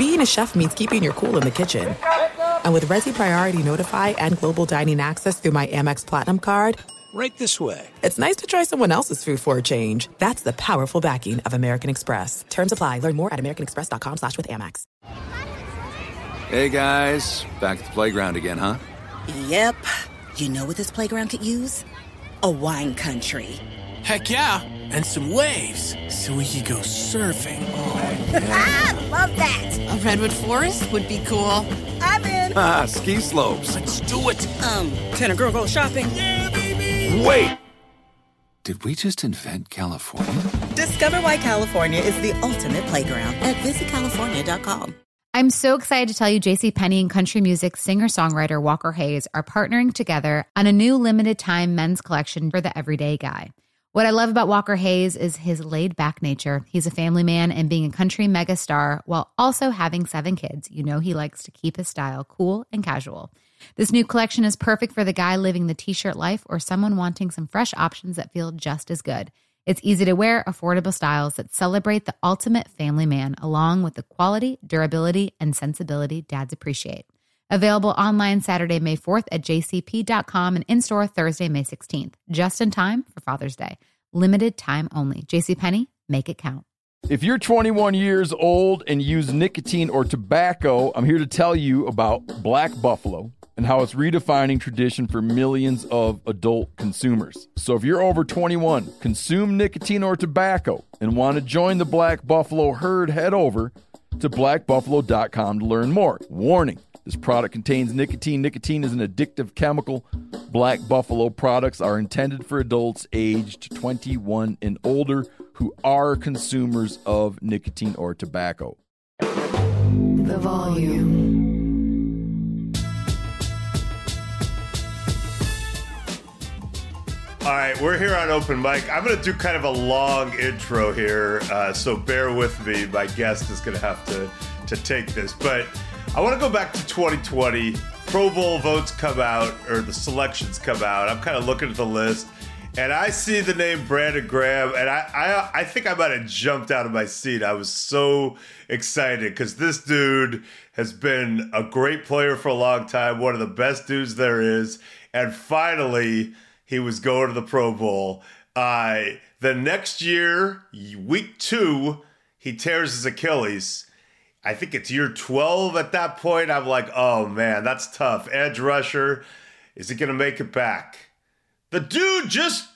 being a chef means keeping your cool in the kitchen. And with Resy Priority Notify and Global Dining Access through my Amex Platinum card, right this way. It's nice to try someone else's food for a change. That's the powerful backing of American Express. Terms apply. Learn more at americanexpress.com slash with Amex. Hey, guys. Back at the playground again, huh? Yep. You know what this playground could use? A wine country. Heck yeah. And some waves so we could go surfing. Oh, yeah. Love that. A redwood forest would be cool. I'm in. Ah, ski slopes. Let's do it. Um, can a girl go shopping? Yeah, baby. Wait. Did we just invent California? Discover why California is the ultimate playground at visitcalifornia.com. I'm so excited to tell you JC Penney and country music singer-songwriter Walker Hayes are partnering together on a new limited time men's collection for the everyday guy. What I love about Walker Hayes is his laid back nature. He's a family man and being a country megastar while also having seven kids. You know, he likes to keep his style cool and casual. This new collection is perfect for the guy living the t shirt life or someone wanting some fresh options that feel just as good. It's easy to wear, affordable styles that celebrate the ultimate family man, along with the quality, durability, and sensibility dads appreciate. Available online Saturday, May 4th at jcp.com and in store Thursday, May 16th, just in time for Father's Day. Limited time only. JCPenney, make it count. If you're 21 years old and use nicotine or tobacco, I'm here to tell you about Black Buffalo and how it's redefining tradition for millions of adult consumers. So if you're over 21, consume nicotine or tobacco, and want to join the Black Buffalo herd, head over to blackbuffalo.com to learn more. Warning this product contains nicotine. Nicotine is an addictive chemical. Black Buffalo products are intended for adults aged 21 and older who are consumers of nicotine or tobacco. The volume. All right, we're here on Open Mike. I'm going to do kind of a long intro here, uh, so bear with me. My guest is going to have to to take this, but I want to go back to 2020. Pro Bowl votes come out, or the selections come out. I'm kind of looking at the list, and I see the name Brandon Graham, and I I, I think I might have jumped out of my seat. I was so excited because this dude has been a great player for a long time, one of the best dudes there is, and finally he was going to the Pro Bowl. Uh, the next year, week two, he tears his Achilles. I think it's year 12 at that point. I'm like, oh man, that's tough. Edge rusher, is he going to make it back? The dude just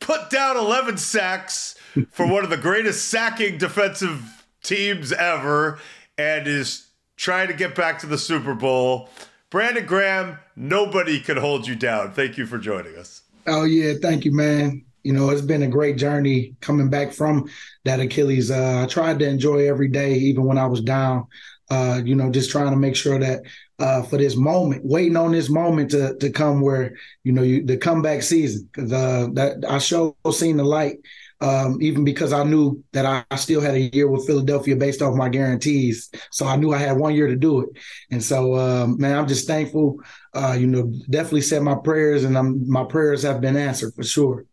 put down 11 sacks for one of the greatest sacking defensive teams ever and is trying to get back to the Super Bowl. Brandon Graham, nobody can hold you down. Thank you for joining us. Oh yeah, thank you, man. You know, it's been a great journey coming back from that Achilles. Uh, I tried to enjoy every day, even when I was down. Uh, you know, just trying to make sure that uh, for this moment, waiting on this moment to to come where you know you the comeback season because uh, that I show seen the light um, even because I knew that I, I, still had a year with Philadelphia based off my guarantees. So I knew I had one year to do it. And so, um, man, I'm just thankful. Uh, you know, definitely said my prayers, and I'm, my prayers have been answered for sure.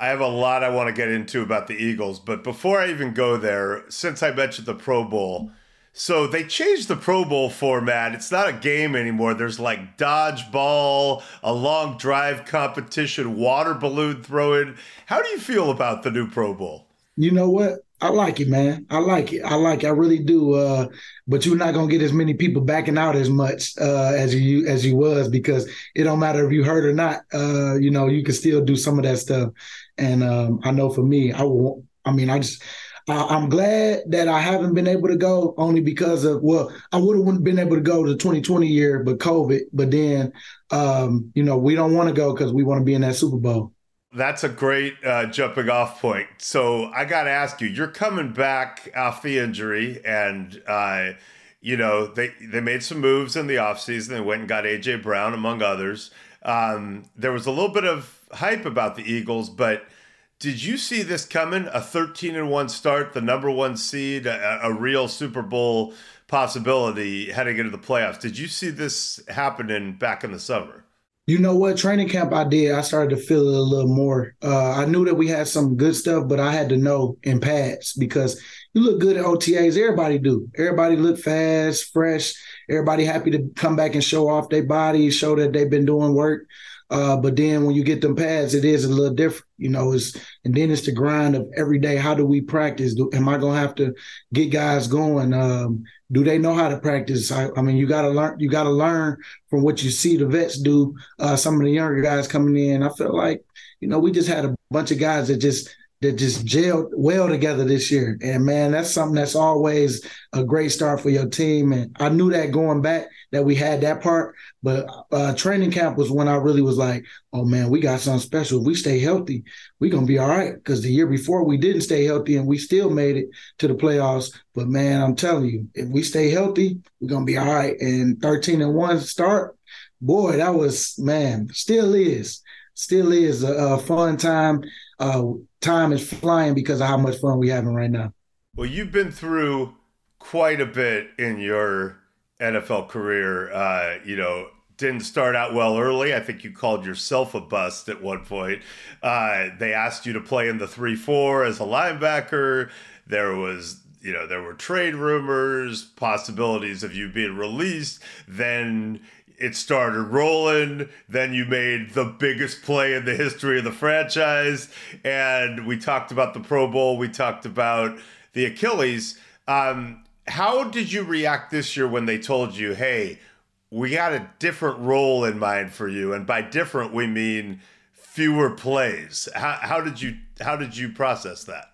I have a lot I want to get into about the Eagles, but before I even go there, since I mentioned the Pro Bowl, so they changed the Pro Bowl format. It's not a game anymore. There's like dodgeball, a long drive competition, water balloon throwing. How do you feel about the new Pro Bowl? You know what? I like it, man. I like it. I like it. I really do. Uh, but you're not gonna get as many people backing out as much uh, as you as you was because it don't matter if you hurt or not. Uh, you know, you can still do some of that stuff. And um, I know for me, I will. I mean, I just uh, I'm glad that I haven't been able to go only because of well, I would have been able to go to the 2020 year, but COVID. But then, um, you know, we don't want to go because we want to be in that Super Bowl. That's a great uh, jumping off point. So I got to ask you, you're coming back off the injury, and uh, you know they they made some moves in the offseason. They went and got AJ Brown, among others. Um, there was a little bit of hype about the Eagles, but did you see this coming? A 13 and 1 start, the number one seed, a, a, real Super Bowl possibility heading into the playoffs. Did you see this happening back in the summer? You know what? Training camp I did, I started to feel it a little more. Uh, I knew that we had some good stuff, but I had to know in pads because you look good at OTAs. Everybody do. Everybody look fast, fresh. Everybody happy to come back and show off their body, show that they've been doing work. Uh, but then when you get them pads, it is a little different, you know. It's and then it's the grind of every day. How do we practice? Do, am I gonna have to get guys going? Um, do they know how to practice? I, I mean, you got to learn. You got to learn from what you see the vets do. Uh, some of the younger guys coming in. I feel like, you know, we just had a bunch of guys that just that just gelled well together this year. And man, that's something that's always a great start for your team. And I knew that going back that we had that part, but uh, training camp was when I really was like, oh man, we got something special. If we stay healthy, we're gonna be all right. Because the year before we didn't stay healthy and we still made it to the playoffs. But man, I'm telling you, if we stay healthy, we're gonna be all right. And 13 and one start, boy, that was man, still is, still is a, a fun time. Uh, time is flying because of how much fun we're having right now. Well, you've been through quite a bit in your NFL career. Uh, you know, didn't start out well early. I think you called yourself a bust at one point. Uh, they asked you to play in the 3 4 as a linebacker. There was you know there were trade rumors possibilities of you being released then it started rolling. Then you made the biggest play in the history of the franchise. And we talked about the Pro Bowl. We talked about the Achilles. Um, how did you react this year when they told you, hey, we got a different role in mind for you? And by different, we mean fewer plays. How, how did you how did you process that?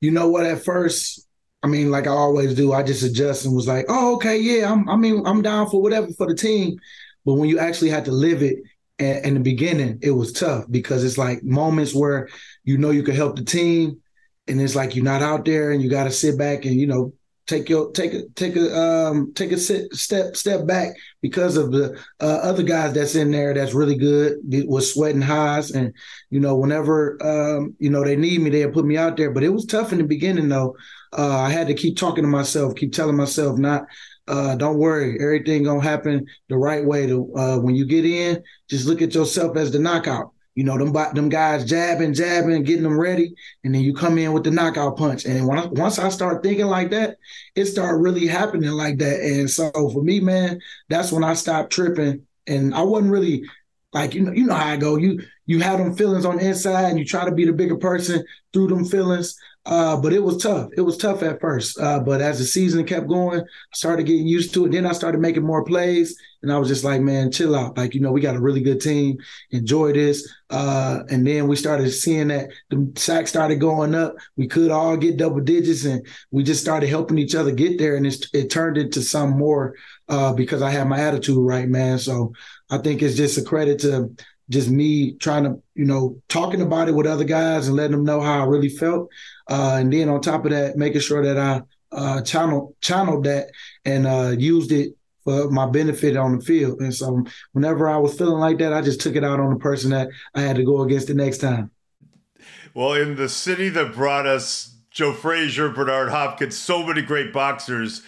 You know what? At first, I mean, like I always do, I just adjust and was like, oh, okay, yeah, I'm, I mean, I'm down for whatever for the team. But when you actually had to live it in the beginning, it was tough because it's like moments where you know you could help the team, and it's like you're not out there and you got to sit back and you know take your take a take a um take a sit, step step back because of the uh, other guys that's in there that's really good was sweating highs and you know whenever um you know they need me they'll put me out there but it was tough in the beginning though uh, I had to keep talking to myself keep telling myself not uh, don't worry everything gonna happen the right way to uh, when you get in just look at yourself as the knockout you know, them them guys jabbing, jabbing, getting them ready, and then you come in with the knockout punch. And when I, once I start thinking like that, it started really happening like that. And so for me, man, that's when I stopped tripping. And I wasn't really like you know, you know how I go. You you have them feelings on the inside, and you try to be the bigger person through them feelings. Uh, but it was tough. It was tough at first. Uh, but as the season kept going, I started getting used to it. Then I started making more plays, and I was just like, man, chill out. Like, you know, we got a really good team. Enjoy this. Uh, and then we started seeing that the sacks started going up. We could all get double digits, and we just started helping each other get there. And it, it turned into some more uh, because I had my attitude right, man. So I think it's just a credit to just me trying to, you know, talking about it with other guys and letting them know how I really felt. Uh, and then on top of that, making sure that I uh, channel channeled that and uh, used it for my benefit on the field. And so whenever I was feeling like that, I just took it out on the person that I had to go against the next time. Well, in the city that brought us Joe Frazier, Bernard Hopkins, so many great boxers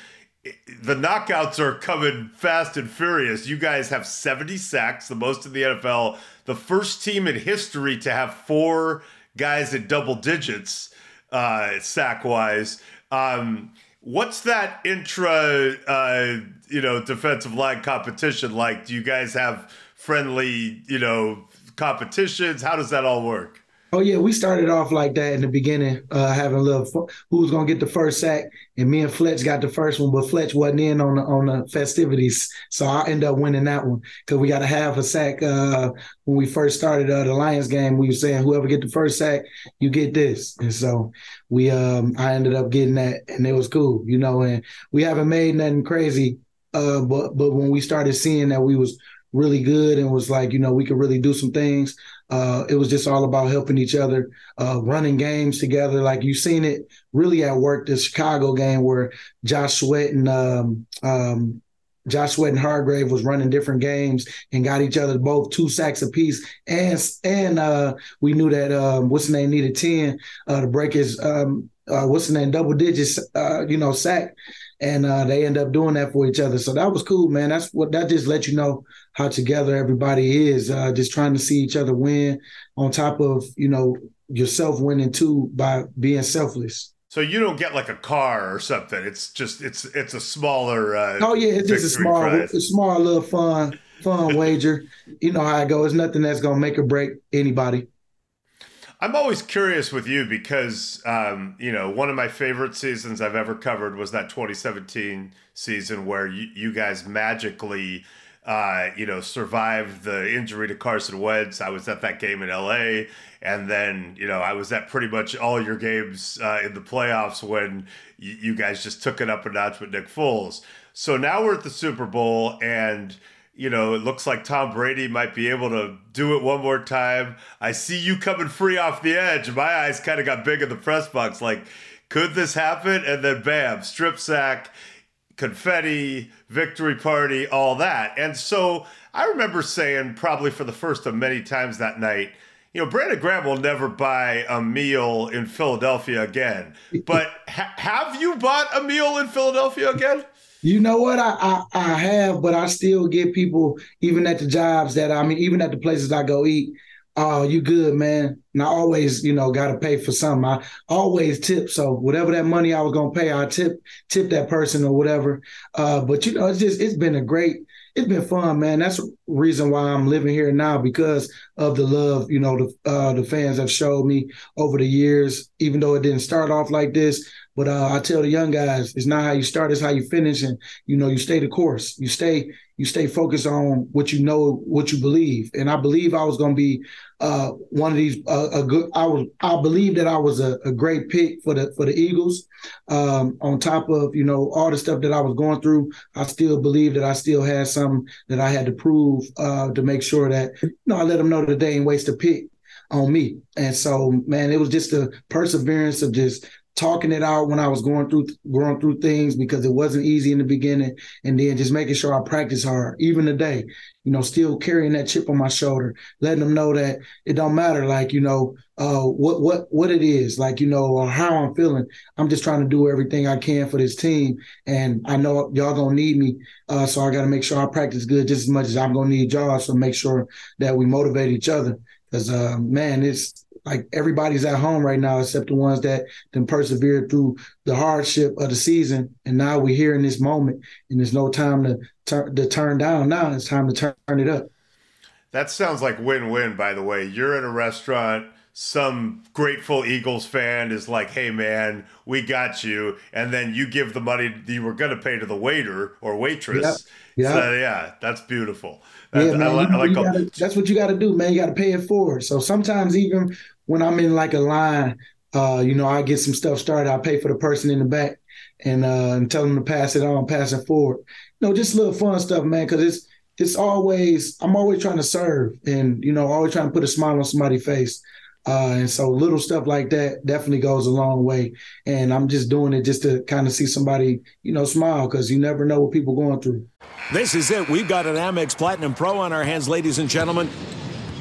the knockouts are coming fast and furious. You guys have 70 sacks, the most in the NFL. The first team in history to have four guys at double digits uh, sack wise. Um, what's that intra, uh, you know, defensive line competition like? Do you guys have friendly, you know, competitions? How does that all work? Oh yeah, we started off like that in the beginning, uh, having a little who was gonna get the first sack, and me and Fletch got the first one, but Fletch wasn't in on the on the festivities, so I end up winning that one because we got to have a sack. Uh, when we first started uh, the Lions game, we were saying whoever get the first sack, you get this, and so we um I ended up getting that, and it was cool, you know. And we haven't made nothing crazy, uh, but but when we started seeing that we was really good and was like, you know, we could really do some things. Uh, it was just all about helping each other, uh, running games together. Like you've seen it really at work, the Chicago game where Josh Sweat and um, um, Josh Sweat and Hargrave was running different games and got each other both two sacks apiece. And and uh, we knew that um, what's the name needed ten uh, to break his um, uh, what's the name double digits, uh, you know, sack and uh, they end up doing that for each other. So that was cool, man. That's what that just let you know how together everybody is. Uh, just trying to see each other win, on top of you know yourself winning too by being selfless. So you don't get like a car or something. It's just it's it's a smaller. Uh, oh yeah, it's just a small, prize. a small little fun fun wager. You know how it goes. It's nothing that's gonna make or break anybody. I'm always curious with you because um, you know one of my favorite seasons I've ever covered was that 2017 season where you, you guys magically uh, you know, survived the injury to Carson Wentz. I was at that game in LA. And then, you know, I was at pretty much all your games uh, in the playoffs when y- you guys just took it up a notch with Nick Foles. So now we're at the Super Bowl and you know, it looks like Tom Brady might be able to do it one more time. I see you coming free off the edge. My eyes kind of got big in the press box. Like, could this happen? And then bam, strip sack confetti, victory party, all that. And so I remember saying, probably for the first of many times that night, you know, Brandon Graham will never buy a meal in Philadelphia again. But ha- have you bought a meal in Philadelphia again? You know what? I, I, I have, but I still get people, even at the jobs that I mean, even at the places I go eat, oh, you good, man. And I always, you know, got to pay for something. I always tip. So whatever that money I was to pay, I tip, tip that person or whatever. Uh, but you know, it's just, it's been a great, it's been fun, man. That's reason why I'm living here now because of the love, you know, the, uh, the fans have showed me over the years, even though it didn't start off like this, but uh, I tell the young guys, it's not how you start, it's how you finish, and you know you stay the course. You stay you stay focused on what you know, what you believe. And I believe I was going to be uh, one of these uh, a good. I was I believe that I was a, a great pick for the for the Eagles. Um, on top of you know all the stuff that I was going through, I still believe that I still had something that I had to prove uh, to make sure that you know I let them know that they ain't waste a pick on me. And so, man, it was just the perseverance of just talking it out when I was going through going through things because it wasn't easy in the beginning, and then just making sure I practice hard, even today. You know, still carrying that chip on my shoulder, letting them know that it don't matter, like you know, uh, what what what it is, like you know, or how I'm feeling. I'm just trying to do everything I can for this team, and I know y'all gonna need me, uh, so I got to make sure I practice good just as much as I'm gonna need y'all. So make sure that we motivate each other, because uh, man, it's like everybody's at home right now except the ones that then persevered through the hardship of the season and now we're here in this moment and there's no time to turn to turn down now it's time to turn it up that sounds like win-win by the way you're in a restaurant some grateful Eagles fan is like, "Hey man, we got you," and then you give the money you were going to pay to the waiter or waitress. Yeah, yeah, so, yeah that's beautiful. yeah, man, I, I like gotta, that's what you got to do, man. You got to pay it forward. So sometimes even when I'm in like a line, uh, you know, I get some stuff started. I pay for the person in the back and uh, and tell them to pass it on, pass it forward. You know, just little fun stuff, man. Because it's it's always I'm always trying to serve, and you know, always trying to put a smile on somebody's face. Uh, and so little stuff like that definitely goes a long way. And I'm just doing it just to kind of see somebody, you know, smile because you never know what people going through. This is it. We've got an Amex Platinum Pro on our hands, ladies and gentlemen.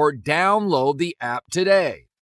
or download the app today.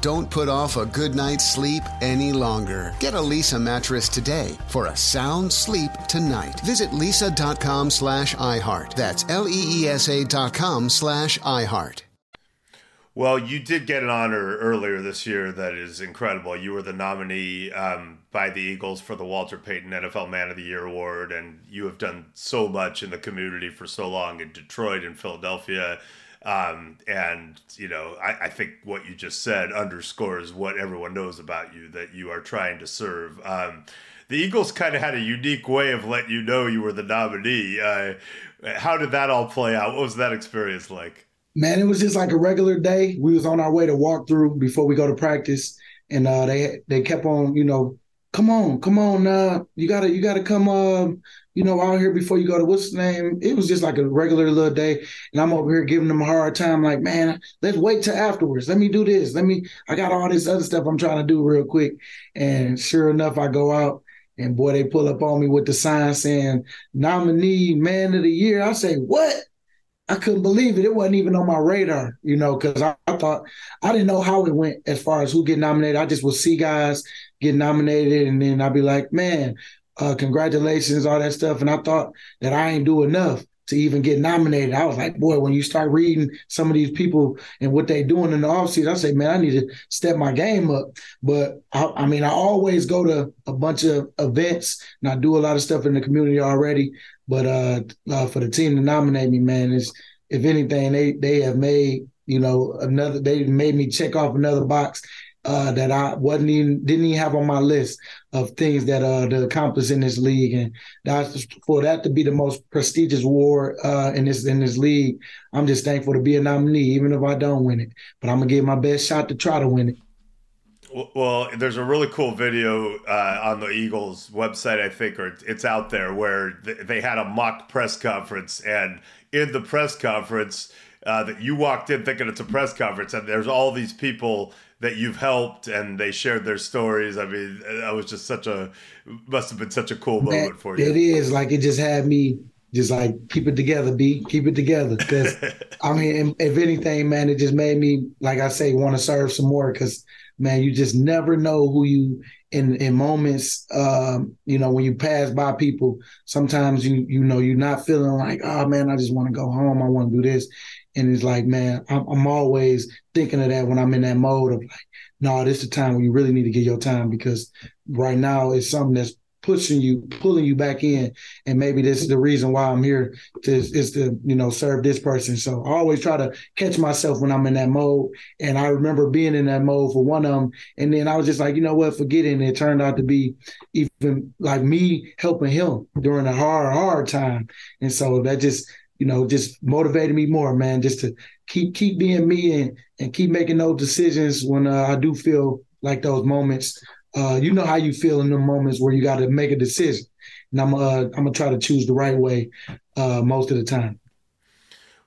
Don't put off a good night's sleep any longer. Get a Leesa mattress today for a sound sleep tonight. Visit leesa.com slash iHeart. That's L-E-E-S-A dot com slash iHeart. Well, you did get an honor earlier this year that is incredible. You were the nominee um, by the Eagles for the Walter Payton NFL Man of the Year award, and you have done so much in the community for so long in Detroit and Philadelphia. Um, and you know, I, I, think what you just said underscores what everyone knows about you that you are trying to serve. Um, the Eagles kind of had a unique way of letting you know you were the nominee. Uh, how did that all play out? What was that experience like? Man, it was just like a regular day. We was on our way to walk through before we go to practice, and uh, they they kept on, you know, come on, come on, uh, you gotta you gotta come, uh, you know, out here before you go to what's the name. It was just like a regular little day, and I'm over here giving them a hard time, like, man, let's wait till afterwards. Let me do this. Let me. I got all this other stuff I'm trying to do real quick, and sure enough, I go out. And boy, they pull up on me with the sign saying nominee man of the year. I say, what? I couldn't believe it. It wasn't even on my radar, you know, because I, I, thought I didn't know how it went as far as who get nominated. I just would see guys get nominated, and then I'd be like, "Man, uh, congratulations, all that stuff." And I thought that I ain't do enough to even get nominated. I was like, boy, when you start reading some of these people and what they doing in the offseason, I say, man, I need to step my game up. But I, I, mean, I always go to a bunch of events and I do a lot of stuff in the community already. But uh, uh, for the team to nominate me, man, is if anything, they they have made you know another. They made me check off another box uh, that I wasn't even didn't even have on my list of things that uh to accomplish in this league, and that's for that to be the most prestigious award uh, in this in this league. I'm just thankful to be a nominee, even if I don't win it. But I'm gonna give my best shot to try to win it. Well, there's a really cool video uh, on the Eagles website, I think, or it's out there, where they had a mock press conference, and in the press conference, uh, that you walked in thinking it's a press conference, and there's all these people that you've helped, and they shared their stories. I mean, that was just such a must have been such a cool moment that, for you. It is like it just had me just like keep it together, B, keep it together. Because I mean, if anything, man, it just made me, like I say, want to serve some more. Because man, you just never know who you in in moments. Um, you know, when you pass by people, sometimes you you know you're not feeling like, oh man, I just want to go home. I want to do this, and it's like, man, I'm, I'm always thinking of that when I'm in that mode of like, no, this is the time when you really need to get your time because right now it's something that's pushing you, pulling you back in. And maybe this is the reason why I'm here to is to, you know, serve this person. So I always try to catch myself when I'm in that mode. And I remember being in that mode for one of them. And then I was just like, you know what, forget it. And it turned out to be even like me helping him during a hard, hard time. And so that just, you know, just motivated me more, man, just to keep keep being me and and keep making those decisions when uh, I do feel like those moments uh, you know how you feel in the moments where you got to make a decision, and I'm uh, I'm gonna try to choose the right way uh, most of the time.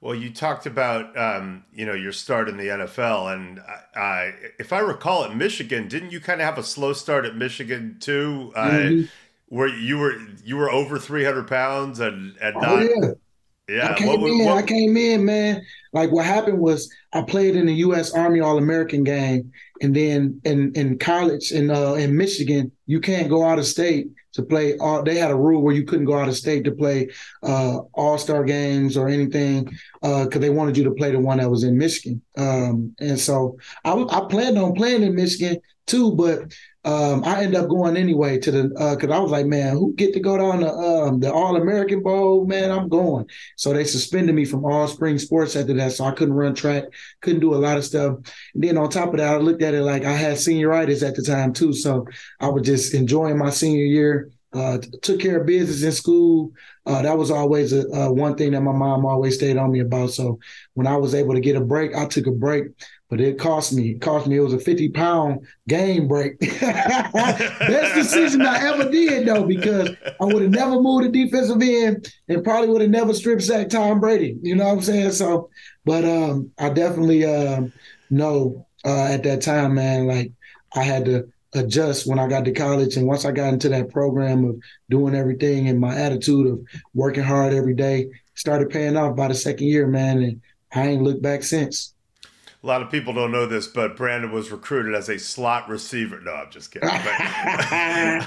Well, you talked about um, you know your start in the NFL, and I, if I recall, at Michigan, didn't you kind of have a slow start at Michigan too? Uh, mm-hmm. Where you were you were over 300 pounds and and oh, not. Yeah. Yeah, I came what, in. what, I came in, man. Like what happened was, I played in the U.S. Army All American game, and then in in college in uh, in Michigan, you can't go out of state to play. All, they had a rule where you couldn't go out of state to play uh, All Star games or anything because uh, they wanted you to play the one that was in Michigan. Um, and so I, I planned on playing in Michigan too, but um, I ended up going anyway to the because uh, I was like, man, who get to go down the um, the All American Bowl? Man, I'm going. So they suspended me from all spring sports after that, so I couldn't run track, couldn't do a lot of stuff. And then on top of that, I looked at it like I had senioritis at the time too, so I was just enjoying my senior year. Uh, took care of business in school. Uh, that was always a, uh, one thing that my mom always stayed on me about. So when I was able to get a break, I took a break but it cost me. It cost me. It was a fifty pound game break. Best decision I ever did though, because I would have never moved a defensive end and probably would have never strip sacked Tom Brady. You know what I'm saying? So, but um, I definitely uh, know uh, at that time, man, like I had to adjust when I got to college, and once I got into that program of doing everything and my attitude of working hard every day started paying off by the second year, man, and I ain't looked back since a lot of people don't know this, but Brandon was recruited as a slot receiver. No, I'm just kidding. I,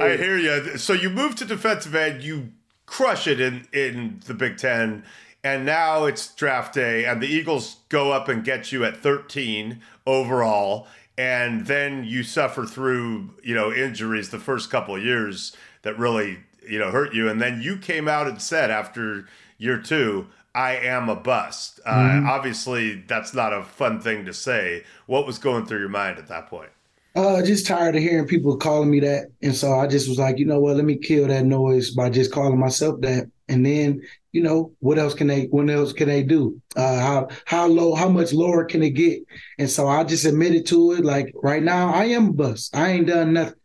I, hear you. So you moved to defensive end, you crush it in in the Big Ten, and now it's draft day, and the Eagles go up and get you at 13 overall, and then you suffer through you know injuries the first couple of years that really you know hurt you, and then you came out and said after year two. I am a bust. Uh, mm-hmm. Obviously, that's not a fun thing to say. What was going through your mind at that point? Uh, just tired of hearing people calling me that, and so I just was like, you know what? Let me kill that noise by just calling myself that, and then you know what else can they? What else can they do? Uh, how how low? How much lower can it get? And so I just admitted to it. Like right now, I am a bust. I ain't done nothing,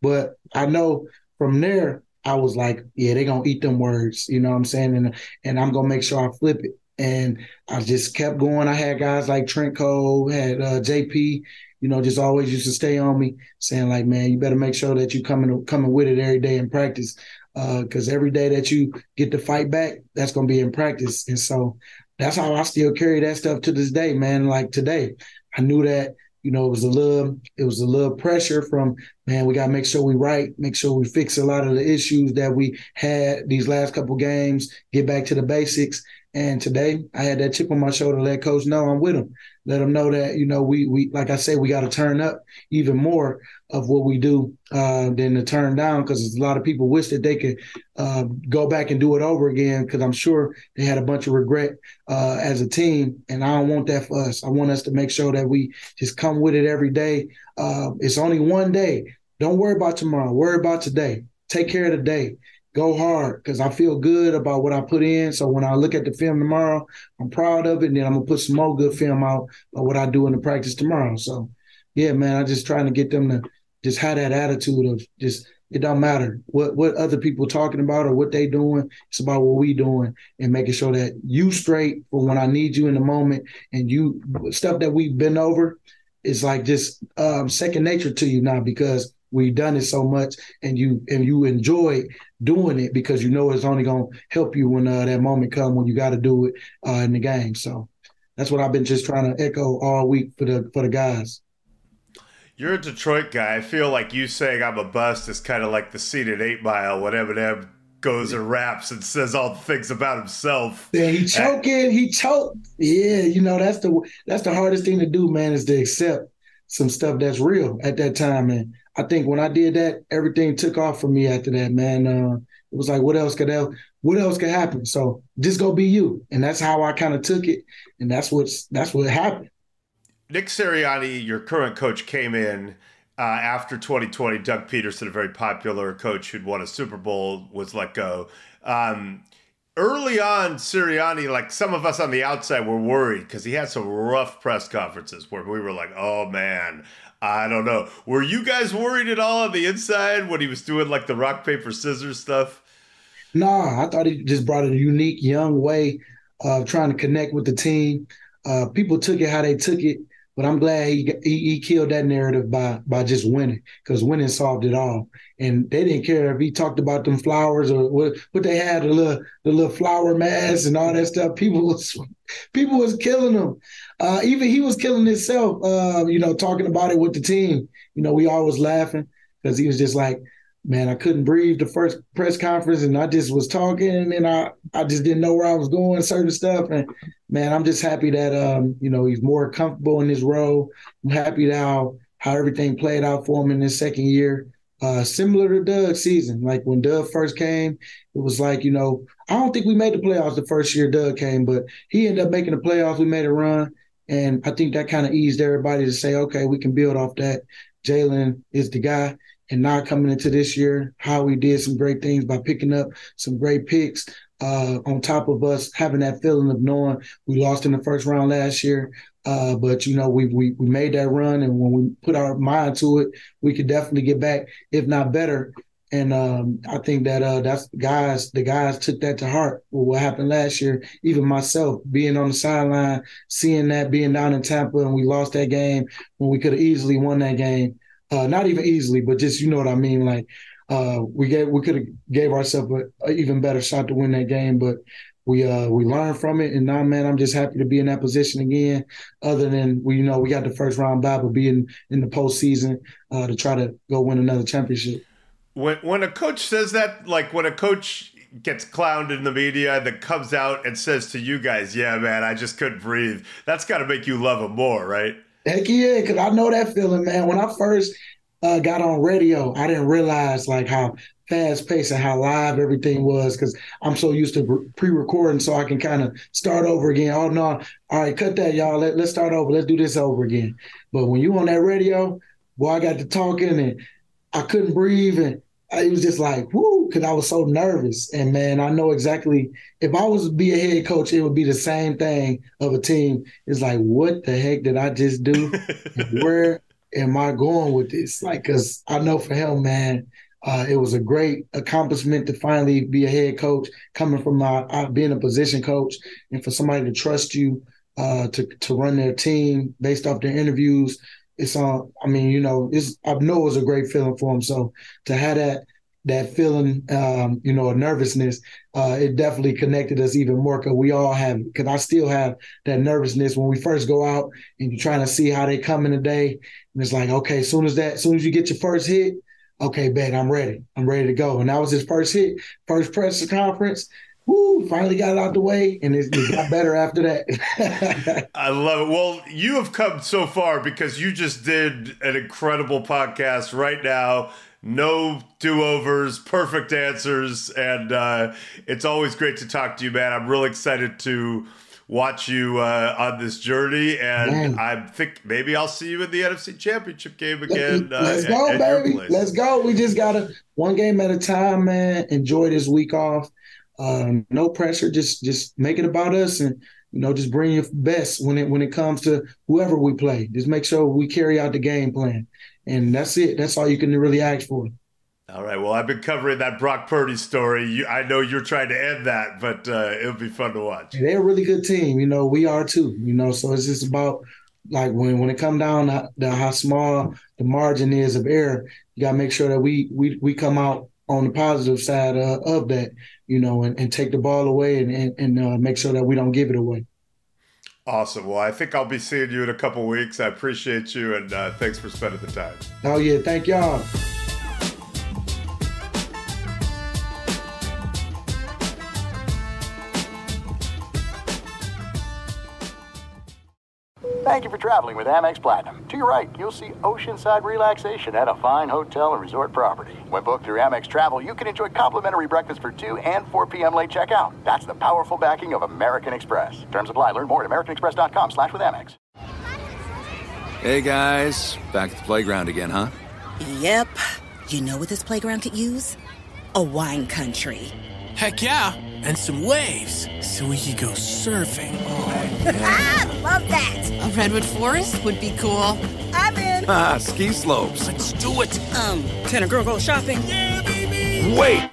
but I know from there I was like, yeah, they're gonna eat them words, you know what I'm saying? And and I'm gonna make sure I flip it. And I just kept going. I had guys like Trent Cole, had uh, JP, you know, just always used to stay on me, saying like, man, you better make sure that you coming coming with it every day in practice, because uh, every day that you get to fight back, that's gonna be in practice. And so that's how I still carry that stuff to this day, man. Like today, I knew that you know, it was a little, it was a little pressure from, man, we got to make sure we right, make sure we fix a lot of the issues that we had these last couple games, get back to the basics. And today I had that chip on my shoulder, let coach know I'm with him. Let him know that, you know, we, we like I said, we got to turn up even more of what we do uh, than to turn down because a lot of people wish that they could uh, go back and do it over again because I'm sure they had a bunch of regret uh, as a team. And I don't want that for us. I want us to make sure that we just come with it every day. Uh, it's only one day. Don't worry about tomorrow. Worry about today. Take care of the day go hard because I feel good about what I put in. So when I look at the film tomorrow, I'm proud of it. And then I'm gonna put some more good film out of what I do in the practice tomorrow. So yeah, man, I'm just trying to get them to just have that attitude of just it don't matter what what other people talking about or what they doing. It's about what we doing and making sure that you straight for when I need you in the moment and you stuff that we've been over is like just um, second nature to you now because we've done it so much and you and you enjoy doing it because you know it's only going to help you when uh, that moment come when you got to do it uh, in the game. So that's what i've been just trying to echo all week for the for the guys. You're a detroit guy. I feel like you saying i'm a bust is kind of like the scene at eight mile when eminem goes and raps and says all the things about himself. Yeah he choking he choked yeah you know that's the that's the hardest thing to do man is to accept some stuff that's real at that time and I think when I did that, everything took off for me after that, man. Uh, it was like, what else could else, what else could happen? So just go be you, and that's how I kind of took it, and that's what's that's what happened. Nick Sirianni, your current coach, came in uh, after 2020. Doug Pederson, a very popular coach who'd won a Super Bowl, was let go. Um, early on, Sirianni, like some of us on the outside were worried because he had some rough press conferences where we were like, oh man, I don't know. Were you guys worried at all on the inside when he was doing like the rock, paper, scissors stuff? Nah, I thought he just brought a unique, young way of trying to connect with the team. Uh, people took it how they took it. But I'm glad he, he, he killed that narrative by by just winning because winning solved it all. And they didn't care if he talked about them flowers or what what they had the little the little flower mask and all that stuff. People was people was killing him. Uh, even he was killing himself. Uh, you know, talking about it with the team. You know, we all was laughing because he was just like, man, I couldn't breathe the first press conference and I just was talking and I, I just didn't know where I was going, certain stuff. And man, I'm just happy that um, you know, he's more comfortable in his role. I'm happy how how everything played out for him in his second year. Uh, similar to Doug's season. Like when Doug first came, it was like, you know, I don't think we made the playoffs the first year Doug came, but he ended up making the playoffs. We made a run. And I think that kind of eased everybody to say, okay, we can build off that. Jalen is the guy and not coming into this year, how we did some great things by picking up some great picks. Uh, on top of us having that feeling of knowing we lost in the first round last year, uh, but you know we, we we made that run, and when we put our mind to it, we could definitely get back, if not better. And um, I think that uh, that's guys. The guys took that to heart. With what happened last year, even myself being on the sideline, seeing that being down in Tampa, and we lost that game when we could have easily won that game uh, not even easily, but just you know what I mean. Like uh, we gave we could have gave ourselves a, a, even better shot to win that game, but we uh we learned from it. And now, man, I'm just happy to be in that position again. Other than we, you know, we got the first round bye, but being in the postseason uh, to try to go win another championship. When when a coach says that, like when a coach gets clowned in the media that comes out and says to you guys, "Yeah, man, I just couldn't breathe." That's got to make you love him more, right? Heck yeah, because I know that feeling, man. When I first uh, got on radio, I didn't realize like how fast paced and how live everything was because I'm so used to pre recording so I can kind of start over again. Oh, no, all right, cut that, y'all. Let, let's start over. Let's do this over again. But when you on that radio, boy, I got to talking and I couldn't breathe and it was just like, whoo, because I was so nervous. And man, I know exactly if I was to be a head coach, it would be the same thing of a team. It's like, what the heck did I just do? where am I going with this? Like, because I know for him, man, uh, it was a great accomplishment to finally be a head coach, coming from my uh, being a position coach, and for somebody to trust you uh, to to run their team based off their interviews it's on. I mean, you know, it's I know it was a great feeling for him. So to have that that feeling, um, you know, a nervousness, uh, it definitely connected us even more because we all have. Because I still have that nervousness when we first go out and you're trying to see how they come in the day, and it's like, okay, as soon as that, as soon as you get your first hit, okay, Ben, I'm ready. I'm ready to go. And that was his first hit, first press conference woo, finally got it out the way, and it, it got better after that. I love it. Well, you have come so far because you just did an incredible podcast right now. No do overs, perfect answers, and uh, it's always great to talk to you, man. I'm really excited to watch you uh, on this journey, and man. I think maybe I'll see you in the NFC Championship game again. Uh, Let's go, at, at baby. Let's go. We just gotta one game at a time, man. Enjoy this week off um, no pressure. Just just make it about us, and you know, just bring your best when it when it comes to whoever we play. Just make sure we carry out the game plan, and that's it. That's all you can really ask for. All right. Well, I've been covering that Brock Purdy story. You, I know you're trying to end that, but uh, it'll be fun to watch. They're a really good team. You know, we are too. You know, so it's just about like when when it come down to, to how small the margin is of error, you got to make sure that we we we come out on the positive side uh, of that, you know, and, and take the ball away and, and, and uh, make sure that we don't give it away. Awesome. Well, I think I'll be seeing you in a couple weeks. I appreciate you and uh, thanks for spending the time. Oh, yeah. Thank y'all. Thank you for traveling with Amex Platinum. To your right, you'll see oceanside relaxation at a fine hotel and resort property. When booked through Amex Travel, you can enjoy complimentary breakfast for 2 and 4 p.m. late checkout. That's the powerful backing of American Express. Terms apply. Learn more at americanexpress.com slash with Amex. Hey, guys. Back at the playground again, huh? Yep. You know what this playground could use? A wine country. Heck yeah, and some waves so we could go surfing. Oh, ah, love that. A redwood forest would be cool. I'm in. Ah, ski slopes. Let's do it. Um, can a girl go shopping? Yeah, baby. Wait!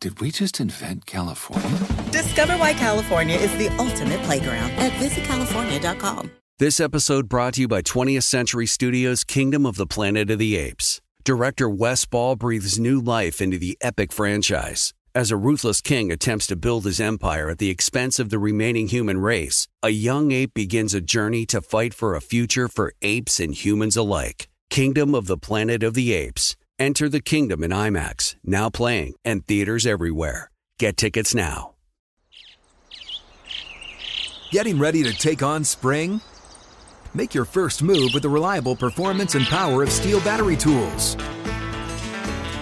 Did we just invent California? Discover why California is the ultimate playground at visitcalifornia.com. This episode brought to you by 20th Century Studios' Kingdom of the Planet of the Apes. Director Wes Ball breathes new life into the epic franchise. As a ruthless king attempts to build his empire at the expense of the remaining human race, a young ape begins a journey to fight for a future for apes and humans alike. Kingdom of the Planet of the Apes. Enter the kingdom in IMAX, now playing, and theaters everywhere. Get tickets now. Getting ready to take on spring? Make your first move with the reliable performance and power of STIHL battery tools.